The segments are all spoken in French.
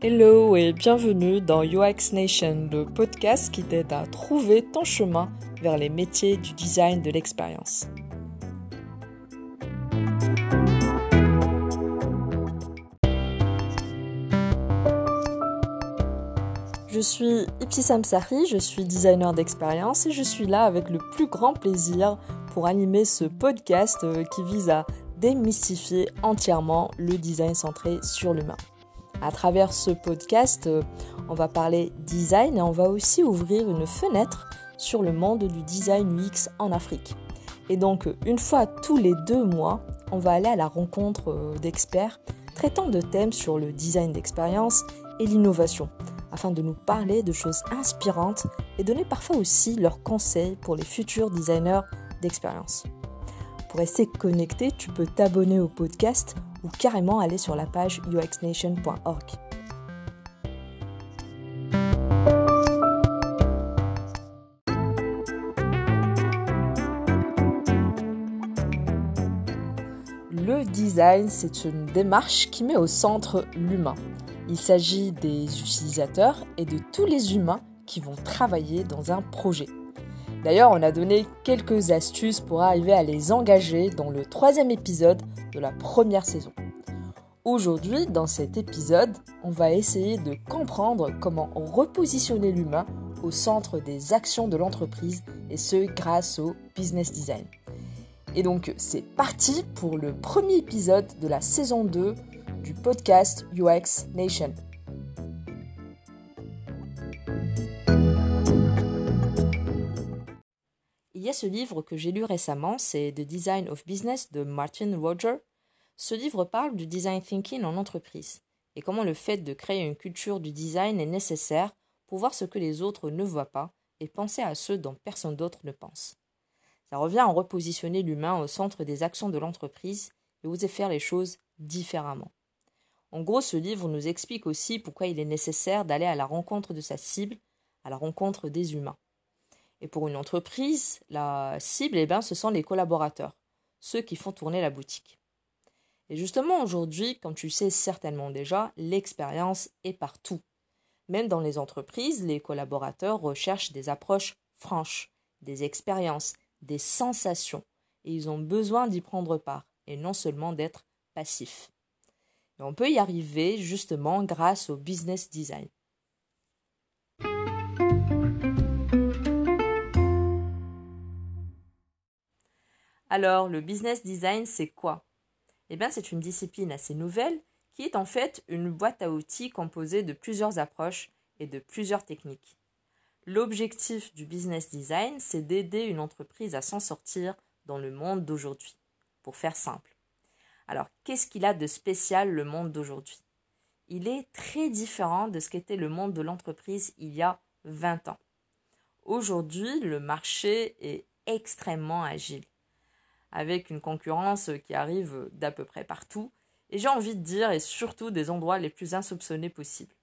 Hello et bienvenue dans UX Nation, le podcast qui t'aide à trouver ton chemin vers les métiers du design de l'expérience. Je suis Ipsisam Sari, je suis designer d'expérience et je suis là avec le plus grand plaisir pour animer ce podcast euh, qui vise à démystifier entièrement le design centré sur l'humain. À travers ce podcast, euh, on va parler design et on va aussi ouvrir une fenêtre sur le monde du design UX en Afrique. Et donc, une fois tous les deux mois, on va aller à la rencontre euh, d'experts traitant de thèmes sur le design d'expérience et l'innovation, afin de nous parler de choses inspirantes et donner parfois aussi leurs conseils pour les futurs designers d'expérience. Pour rester connecté, tu peux t'abonner au podcast ou carrément aller sur la page uxnation.org. Le design, c'est une démarche qui met au centre l'humain. Il s'agit des utilisateurs et de tous les humains qui vont travailler dans un projet. D'ailleurs, on a donné quelques astuces pour arriver à les engager dans le troisième épisode de la première saison. Aujourd'hui, dans cet épisode, on va essayer de comprendre comment repositionner l'humain au centre des actions de l'entreprise et ce grâce au business design. Et donc c'est parti pour le premier épisode de la saison 2 du podcast UX Nation. A ce livre que j'ai lu récemment, c'est The Design of Business de Martin Roger. Ce livre parle du design thinking en entreprise et comment le fait de créer une culture du design est nécessaire pour voir ce que les autres ne voient pas et penser à ceux dont personne d'autre ne pense. Ça revient à repositionner l'humain au centre des actions de l'entreprise et oser faire les choses différemment. En gros, ce livre nous explique aussi pourquoi il est nécessaire d'aller à la rencontre de sa cible, à la rencontre des humains. Et pour une entreprise, la cible, eh bien, ce sont les collaborateurs, ceux qui font tourner la boutique. Et justement, aujourd'hui, comme tu le sais certainement déjà, l'expérience est partout. Même dans les entreprises, les collaborateurs recherchent des approches franches, des expériences, des sensations, et ils ont besoin d'y prendre part, et non seulement d'être passifs. On peut y arriver justement grâce au business design. Alors, le business design, c'est quoi? Eh bien, c'est une discipline assez nouvelle qui est en fait une boîte à outils composée de plusieurs approches et de plusieurs techniques. L'objectif du business design, c'est d'aider une entreprise à s'en sortir dans le monde d'aujourd'hui, pour faire simple. Alors, qu'est-ce qu'il a de spécial le monde d'aujourd'hui? Il est très différent de ce qu'était le monde de l'entreprise il y a 20 ans. Aujourd'hui, le marché est extrêmement agile avec une concurrence qui arrive d'à peu près partout, et j'ai envie de dire, et surtout des endroits les plus insoupçonnés possibles.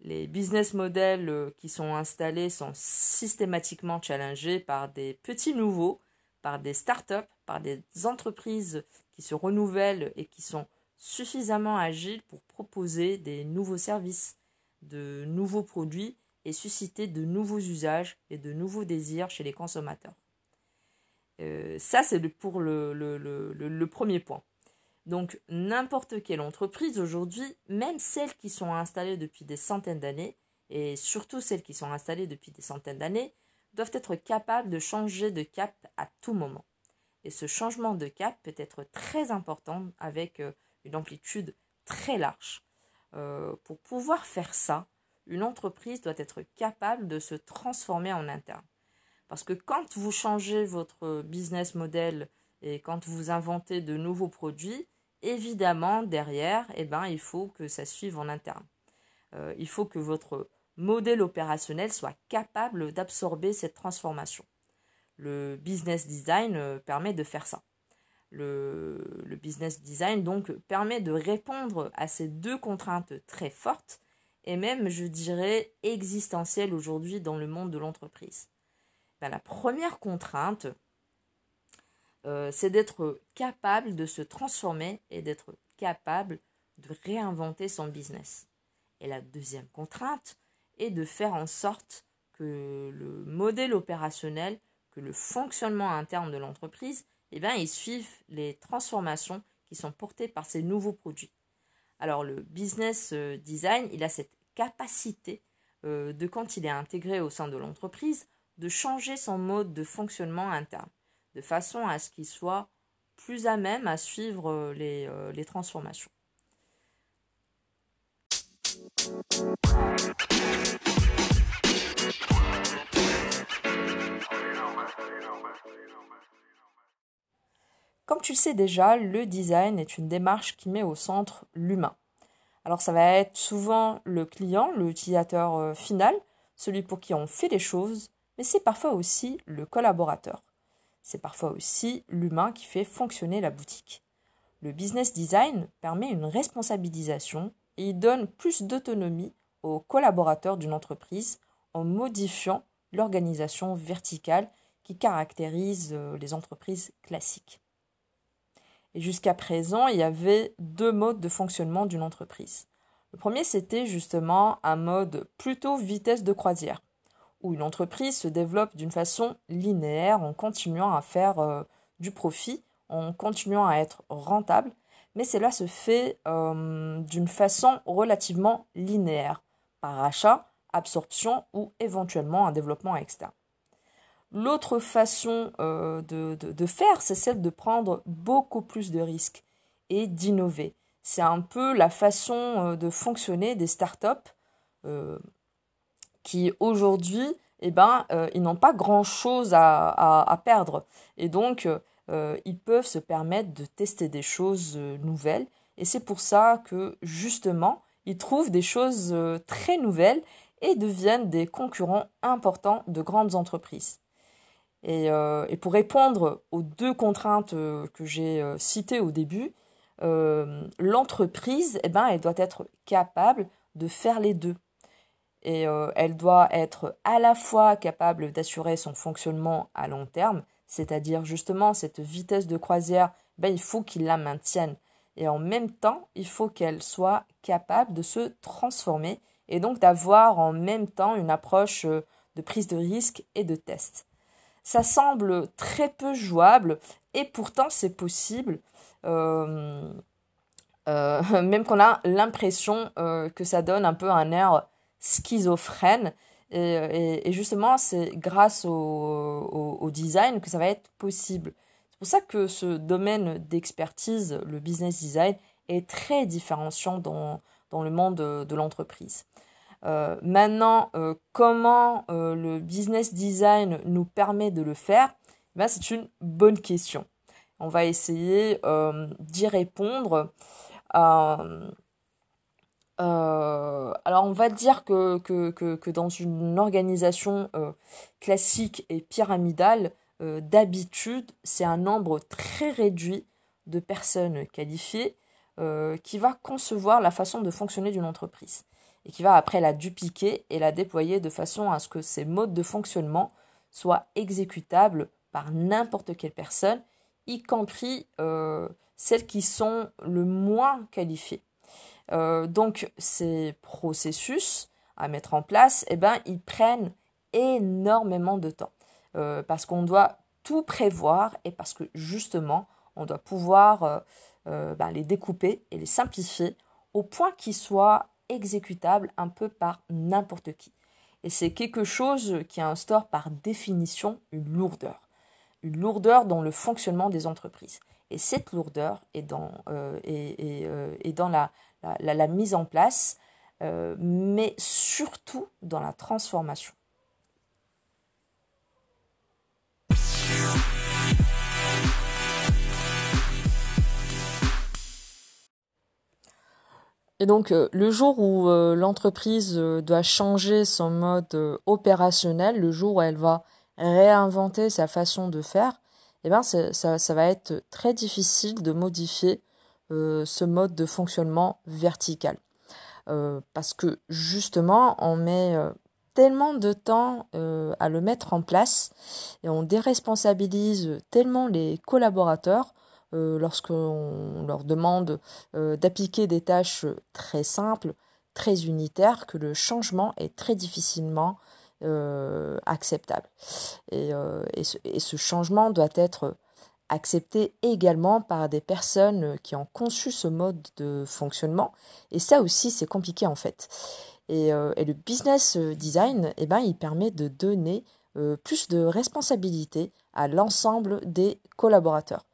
Les business models euh, qui sont installés sont systématiquement challengés par des petits nouveaux, par des startups, par des entreprises qui se renouvellent et qui sont suffisamment agiles pour proposer des nouveaux services, de nouveaux produits et susciter de nouveaux usages et de nouveaux désirs chez les consommateurs. Euh, ça, c'est pour le, premier point. Donc, n'importe quelle entreprise aujourd'hui, même celles qui sont installées depuis des centaines d'années, et surtout celles qui sont installées depuis des centaines d'années, doivent être capables de changer de cap à tout moment. Et ce changement de cap peut être très important avec euh, une amplitude très large. Euh, pour pouvoir faire ça, une entreprise doit être capable de se transformer en interne. Parce que quand vous changez votre business model et quand vous inventez de nouveaux produits, évidemment, derrière, eh ben, il faut que ça suive en interne. Euh, il faut que votre modèle opérationnel soit capable d'absorber cette transformation. Le business design euh, permet de faire ça. Le, le, business design donc permet de répondre à ces deux contraintes très fortes et même, je dirais, existentielles aujourd'hui dans le monde de l'entreprise. Ben, la première contrainte, euh, c'est d'être capable de se transformer et d'être capable de réinventer son business. Et la deuxième contrainte est de faire en sorte que le modèle opérationnel, que le fonctionnement interne de l'entreprise, eh bien, suivent les transformations qui sont portées par ces nouveaux produits. Alors le business euh, design, il a cette capacité euh, de quand il est intégré au sein de l'entreprise, de changer son mode de fonctionnement interne, de façon à ce qu'il soit plus à même à suivre euh, les, les transformations. Comme tu le sais déjà, le design est une démarche qui met au centre l'humain. Alors ça va être souvent le client, l'utilisateur euh, final, celui pour qui on fait les choses, mais c'est parfois aussi le collaborateur. C'est parfois aussi l'humain qui fait fonctionner la boutique. Le business design permet une responsabilisation et il donne plus d'autonomie aux collaborateurs d'une entreprise en modifiant l'organisation verticale qui caractérise euh, les entreprises classiques. Et jusqu'à présent, il y avait deux modes de fonctionnement d'une entreprise. Le premier, c'était justement un mode plutôt vitesse de croisière, où une entreprise se développe d'une façon linéaire en continuant à faire euh, du profit, en continuant à être rentable, mais cela se fait euh, d'une façon relativement linéaire, par achat, absorption ou éventuellement un développement externe. L'autre façon euh, de, faire, c'est celle de prendre beaucoup plus de risques et d'innover. C'est un peu la façon de fonctionner des startups qui aujourd'hui, eh ben, ils n'ont pas grand-chose à, perdre. Et donc, ils peuvent se permettre de tester des choses nouvelles. Et c'est pour ça que, justement, ils trouvent des choses très nouvelles et deviennent des concurrents importants de grandes entreprises. Euh, et, pour répondre aux deux contraintes euh, que j'ai euh, citées au début, l'entreprise, eh ben, elle doit être capable de faire les deux. Et elle doit être à la fois capable d'assurer son fonctionnement à long terme, c'est-à-dire justement cette vitesse de croisière, ben, il faut qu'il la maintienne. Et en même temps, il faut qu'elle soit capable de se transformer et donc d'avoir en même temps une approche de prise de risque et de test. Ça semble très peu jouable et pourtant c'est possible. Euh, euh, même qu'on a l'impression euh, que ça donne un peu un air schizophrène. Et, justement, c'est grâce au, design que ça va être possible. C'est pour ça que ce domaine d'expertise, le business design, est très différenciant dans, dans le monde de l'entreprise. Euh, maintenant, euh, comment euh, le business design nous permet de le faire? Ben, C'est une bonne question. On va essayer d'y répondre. Alors, on va dire que, dans une organisation classique et pyramidale, d'habitude, c'est un nombre très réduit de personnes qualifiées qui va concevoir la façon de fonctionner d'une entreprise et qui va après la dupliquer et la déployer de façon à ce que ces modes de fonctionnement soient exécutables par n'importe quelle personne, y compris euh, celles qui sont le moins qualifiées. Euh, donc ces processus à mettre en place, eh ben, ils prennent énormément de temps euh, parce qu'on doit tout prévoir et parce que justement on doit pouvoir ben, les découper et les simplifier au point qu'ils soient exécutable un peu par n'importe qui. Et c'est quelque chose qui instaure par définition une lourdeur. Une lourdeur dans le fonctionnement des entreprises. Et cette lourdeur est dans, euh, euh, dans la, la, mise en place, euh, mais surtout dans la transformation. Et donc, euh, le jour où euh, l'entreprise doit changer son mode opérationnel, le jour où elle va réinventer sa façon de faire, eh ben, ça, ça, va être très difficile de modifier ce mode de fonctionnement vertical. parce que justement, on met tellement de temps à le mettre en place et on déresponsabilise tellement les collaborateurs euh, lorsqu'on leur demande euh, d'appliquer des tâches très simples, très unitaire que le changement est très difficilement acceptable. Et, ce, changement doit être accepté également par des personnes qui ont conçu ce mode de fonctionnement. Et ça aussi, c'est compliqué en fait. Et, et, le business design, eh ben, il permet de donner plus de responsabilité à l'ensemble des collaborateurs.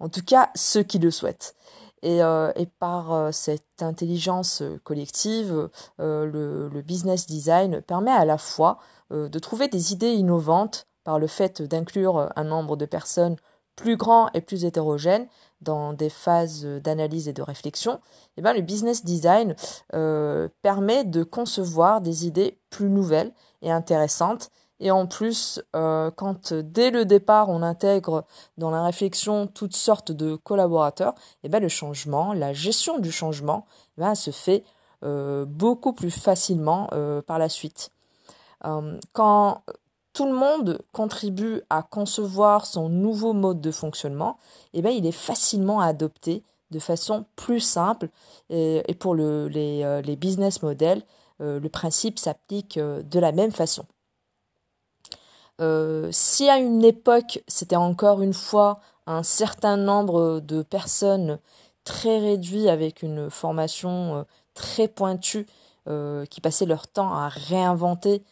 En tout cas, ceux qui le souhaitent. Et, euh, par euh, cette intelligence collective, euh, le, business design permet à la fois de trouver des idées innovantes par le fait d'inclure un nombre de personnes plus grand et plus hétérogène dans des phases d'analyse et de réflexion, eh bien, le business design permet de concevoir des idées plus nouvelles et intéressantes et en plus, euh, quand dès le départ on intègre dans la réflexion toutes sortes de collaborateurs, eh ben le changement, la gestion du changement, eh ben, se fait euh, beaucoup plus facilement euh, par la suite. quand tout le monde contribue à concevoir son nouveau mode de fonctionnement, eh ben, il est facilement adopté de façon plus simple. Et, pour les, les, business models, le principe s'applique de la même façon. Euh, si à une époque, c'était encore une fois un certain nombre de personnes très réduits avec une formation euh, très pointue euh, qui passaient leur temps à réinventer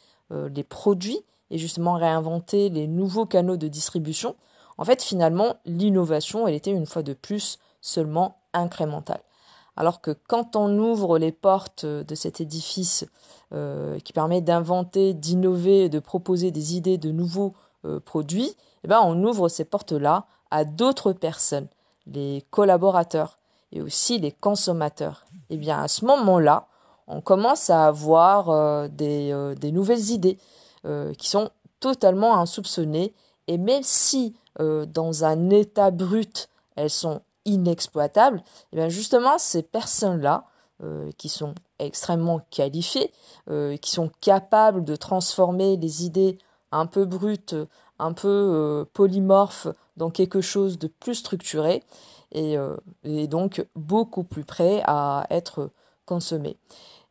les produits et justement réinventer les nouveaux canaux de distribution, en fait finalement l'innovation elle était une fois de plus seulement incrémentale. Alors que quand on ouvre les portes de cet édifice euh, qui permet d'inventer, d'innover, de proposer des idées de nouveaux euh, produits, eh ben on ouvre ces portes-là à d'autres personnes, les collaborateurs et aussi les consommateurs. Et eh bien à ce moment-là, on commence à avoir euh, des, des, nouvelles idées qui sont totalement insoupçonnées. Et même si dans un état brut elles sont inexploitables, eh justement ces personnes-là, euh, qui sont extrêmement qualifiées, euh, qui sont capables de transformer les idées un peu brutes, un peu euh, polymorphes dans quelque chose de plus structuré et, donc beaucoup plus prêt à être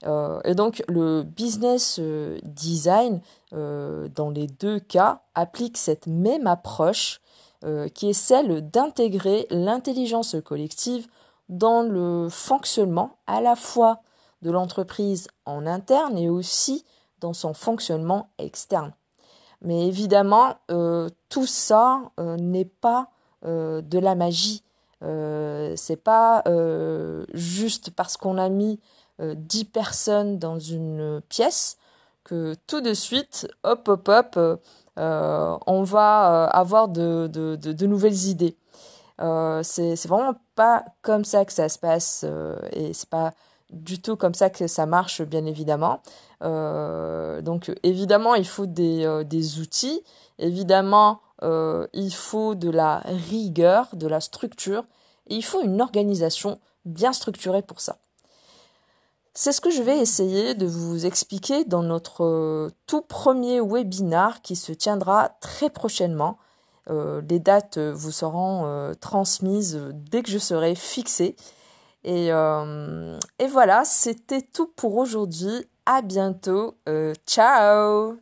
consommé. et donc le business design, dans les deux cas, applique cette même approche euh, qui est celle d'intégrer l'intelligence collective dans le fonctionnement à la fois de l'entreprise en interne et aussi dans son fonctionnement externe. Mais évidemment, euh, tout ça euh, n'est pas de la magie. c'est pas juste parce qu'on a mis 10 personnes dans une pièce que tout de suite, hop, hop, hop, euh, on va euh, avoir de, de, nouvelles idées. Euh, c'est vraiment pas comme ça que ça se passe et c'est pas du tout comme ça que ça marche, bien évidemment. donc, évidemment, il faut des, des outils. Évidemment, il faut de la rigueur, de la structure. Et il faut une organisation bien structurée pour ça. C'est ce que je vais essayer de vous expliquer dans notre euh, tout premier webinar qui se tiendra très prochainement. Euh, les dates vous seront euh, transmises dès que je serai fixée. Et, et voilà, c'était tout pour aujourd'hui. À bientôt. ciao